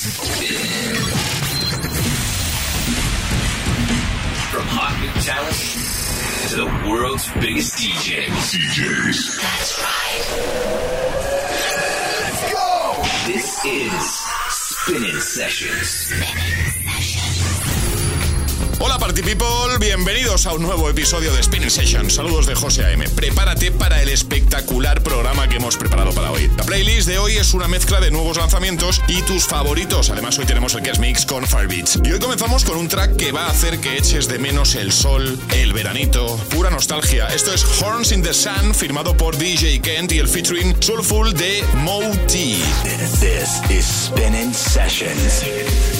From hot new talent to the world's biggest DJs. DJs. That's right. Let's go! This is Spinning Sessions. Spinning Hola Party People, bienvenidos a un nuevo episodio de Spinning Session. Saludos de José AM. Prepárate para el espectacular programa que hemos preparado para hoy. La playlist de hoy es una mezcla de nuevos lanzamientos y tus favoritos. Además hoy tenemos el Guest Mix con Firebeats. Y hoy comenzamos con un track que va a hacer que eches de menos el sol, el veranito, pura nostalgia. Esto es Horns in the Sun, firmado por DJ Kent y el featuring Soulful de Moti. This is Spinning Sessions.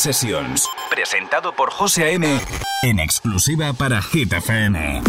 Sessions, presentado por José A.M. en exclusiva para Hit FM.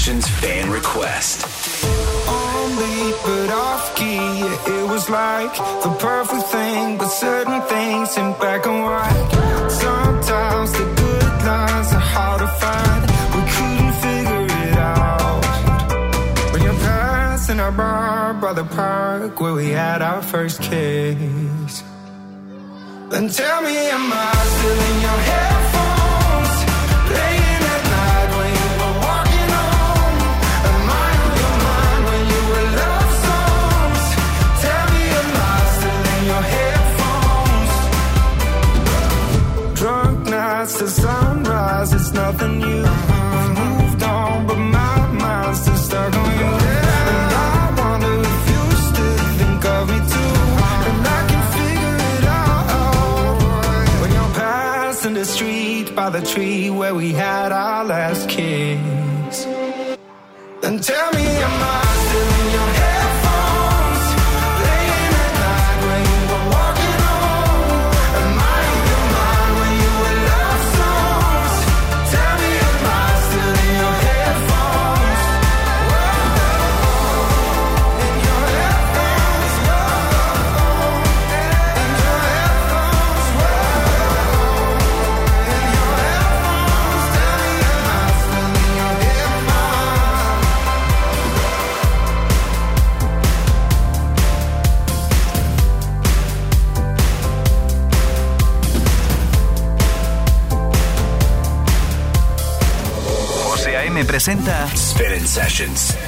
Sessions fan request. On beat but off key, it was like the perfect thing, but certain things in black and white. Sometimes the good lines are hard to find. We couldn't figure it out. When you're passing our bar by the park where we had our first kiss, then tell me am I? tree where we had our last kiss. And tell me. presenta Spinning Sessions.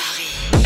Paris.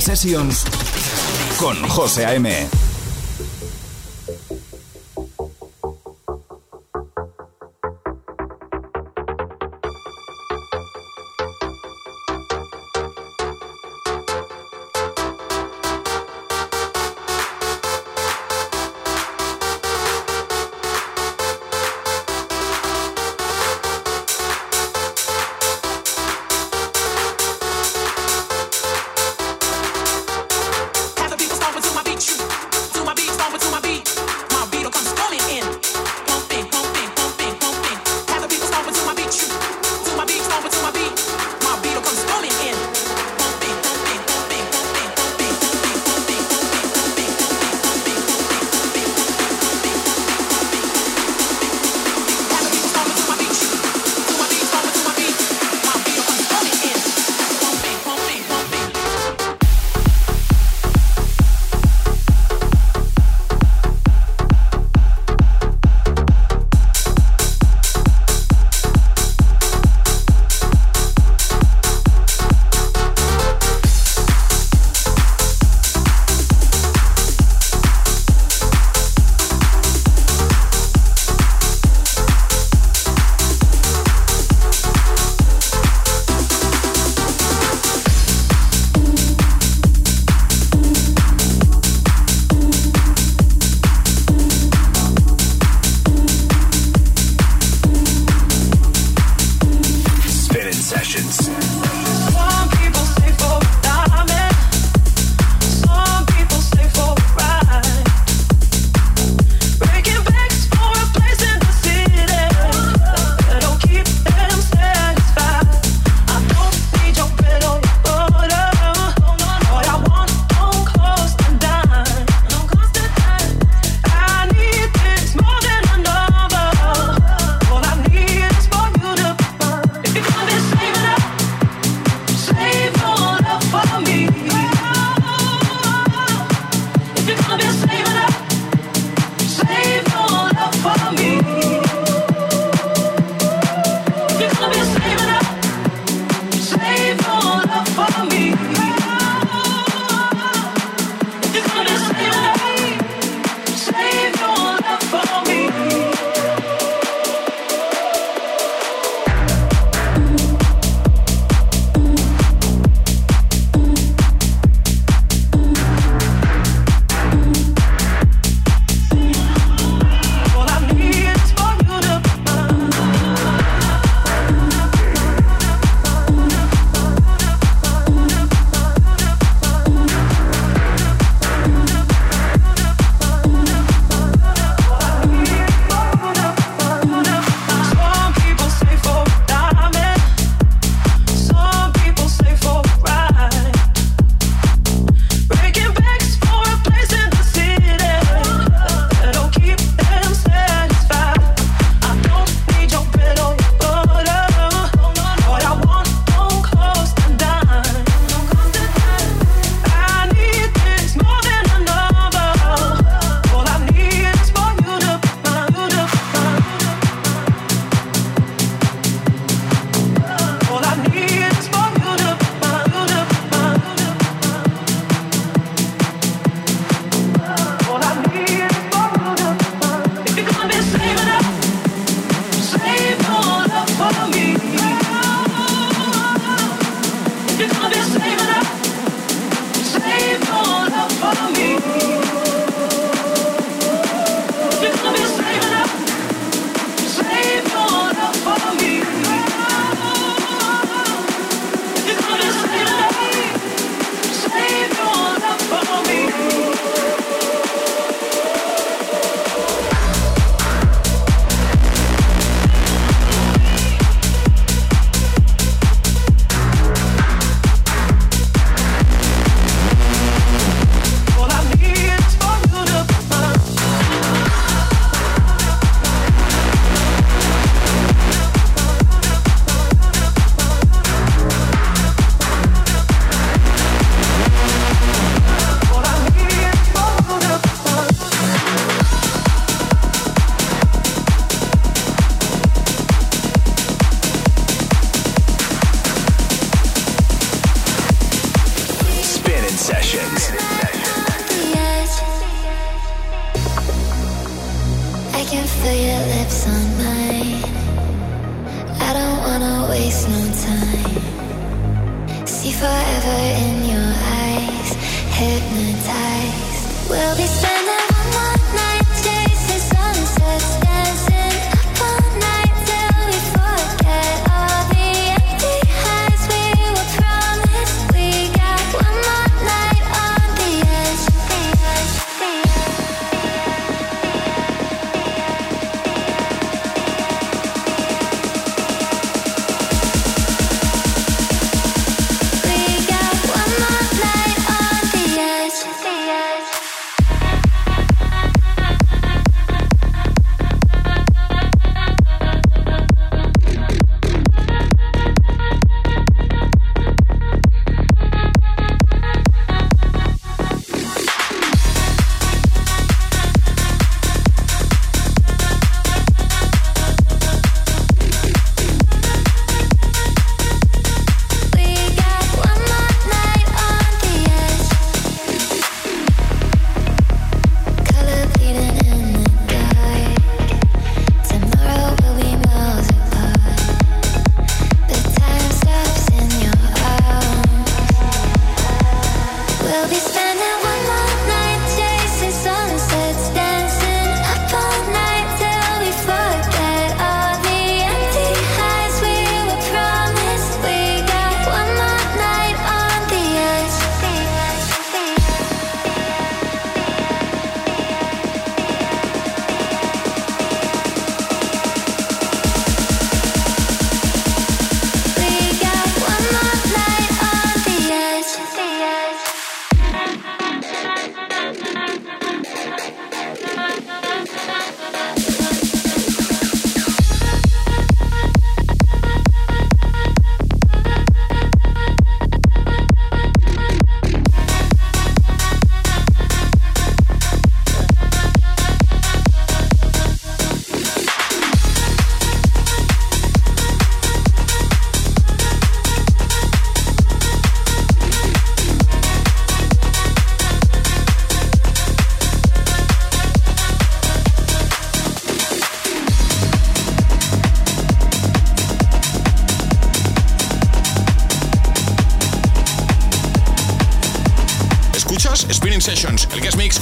Sessions con José A.M.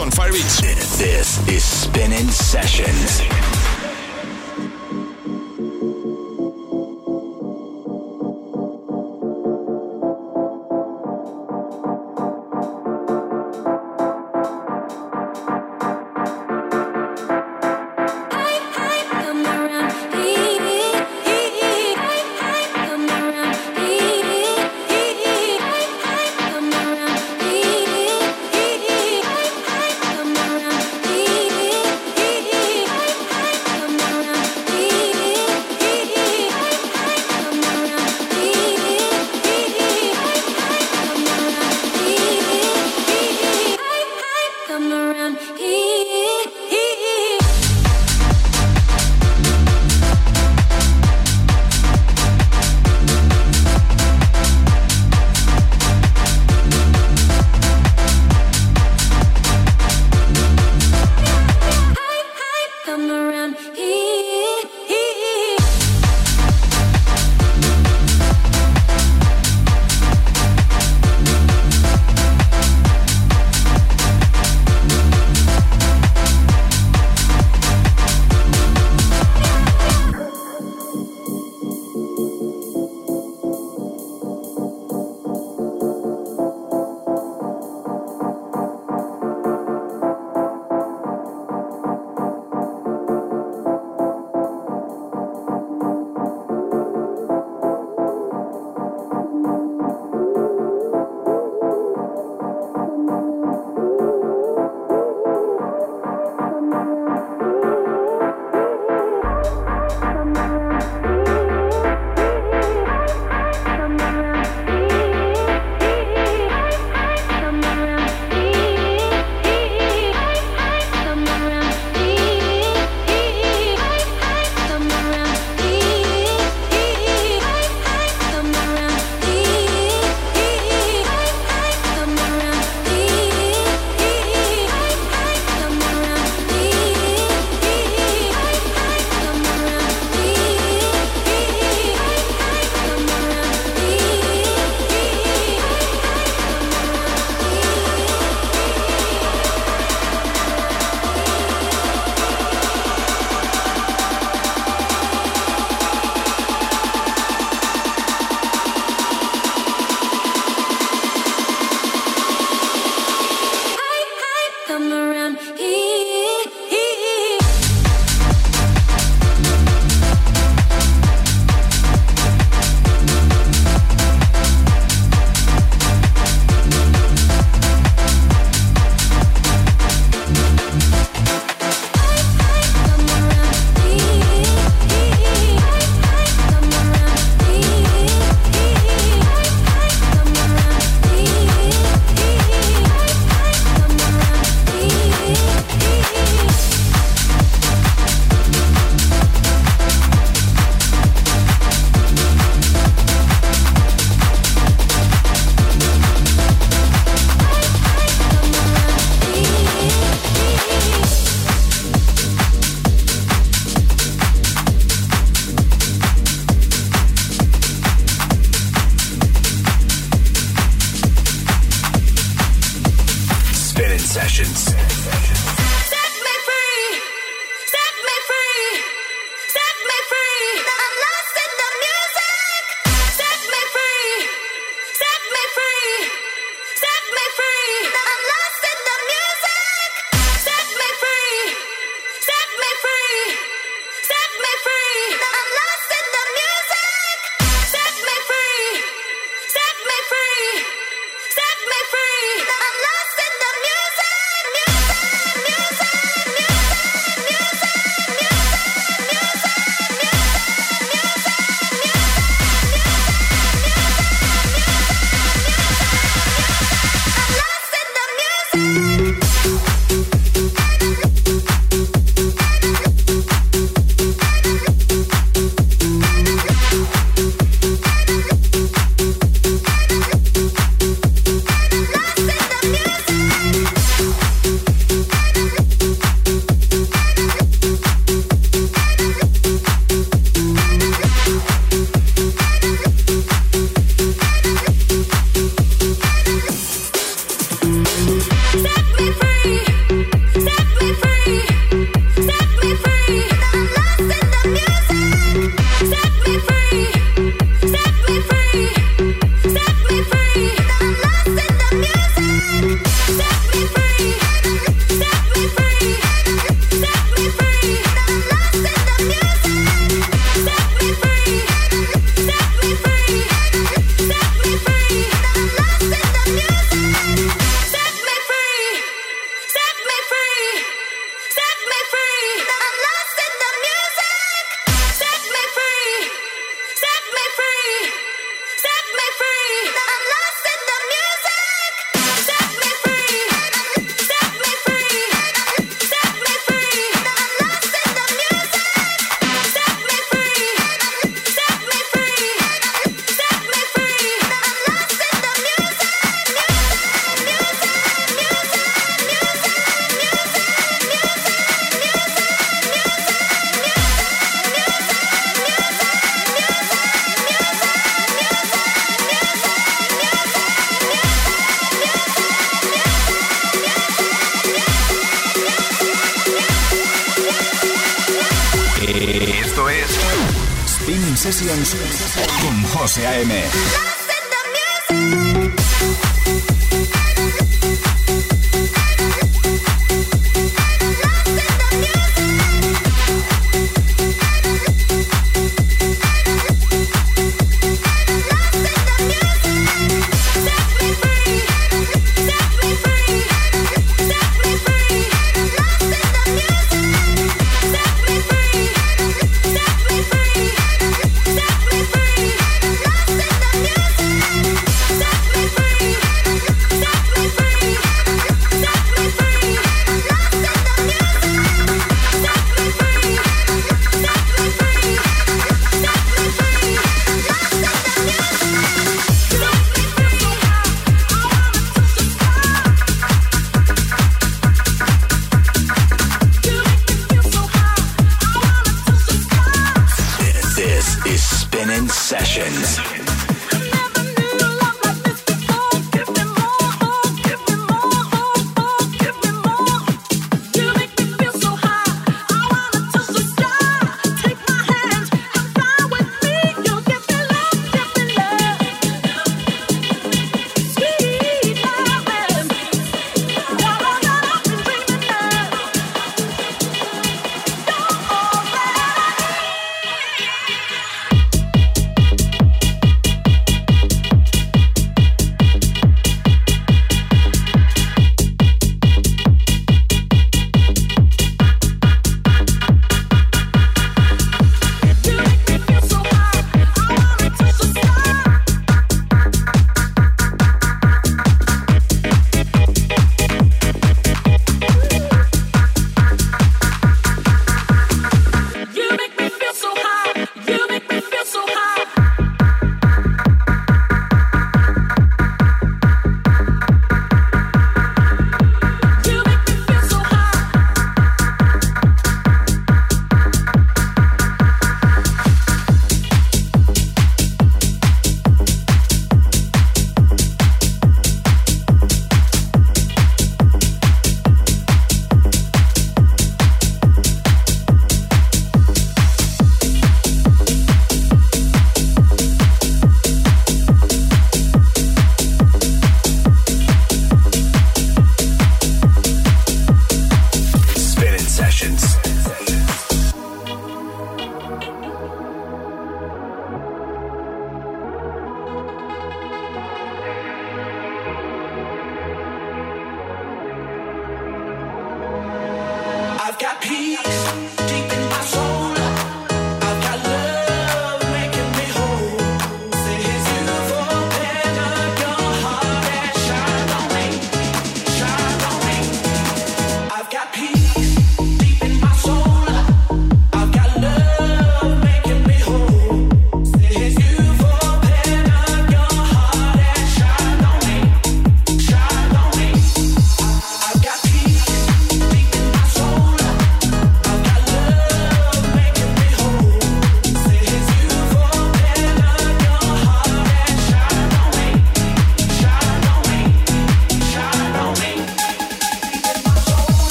on Fire This is Spinning Sessions.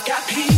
I got peace.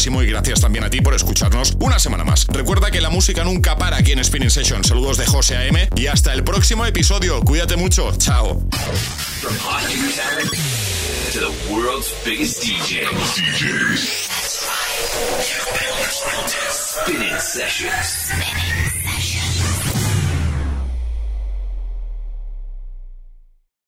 Muchísimo y gracias también a ti por escucharnos una semana más. Recuerda que la música nunca para aquí en Spinning Session. Saludos de José AM y hasta el próximo episodio. Cuídate mucho. Chao. Spinning Sessions.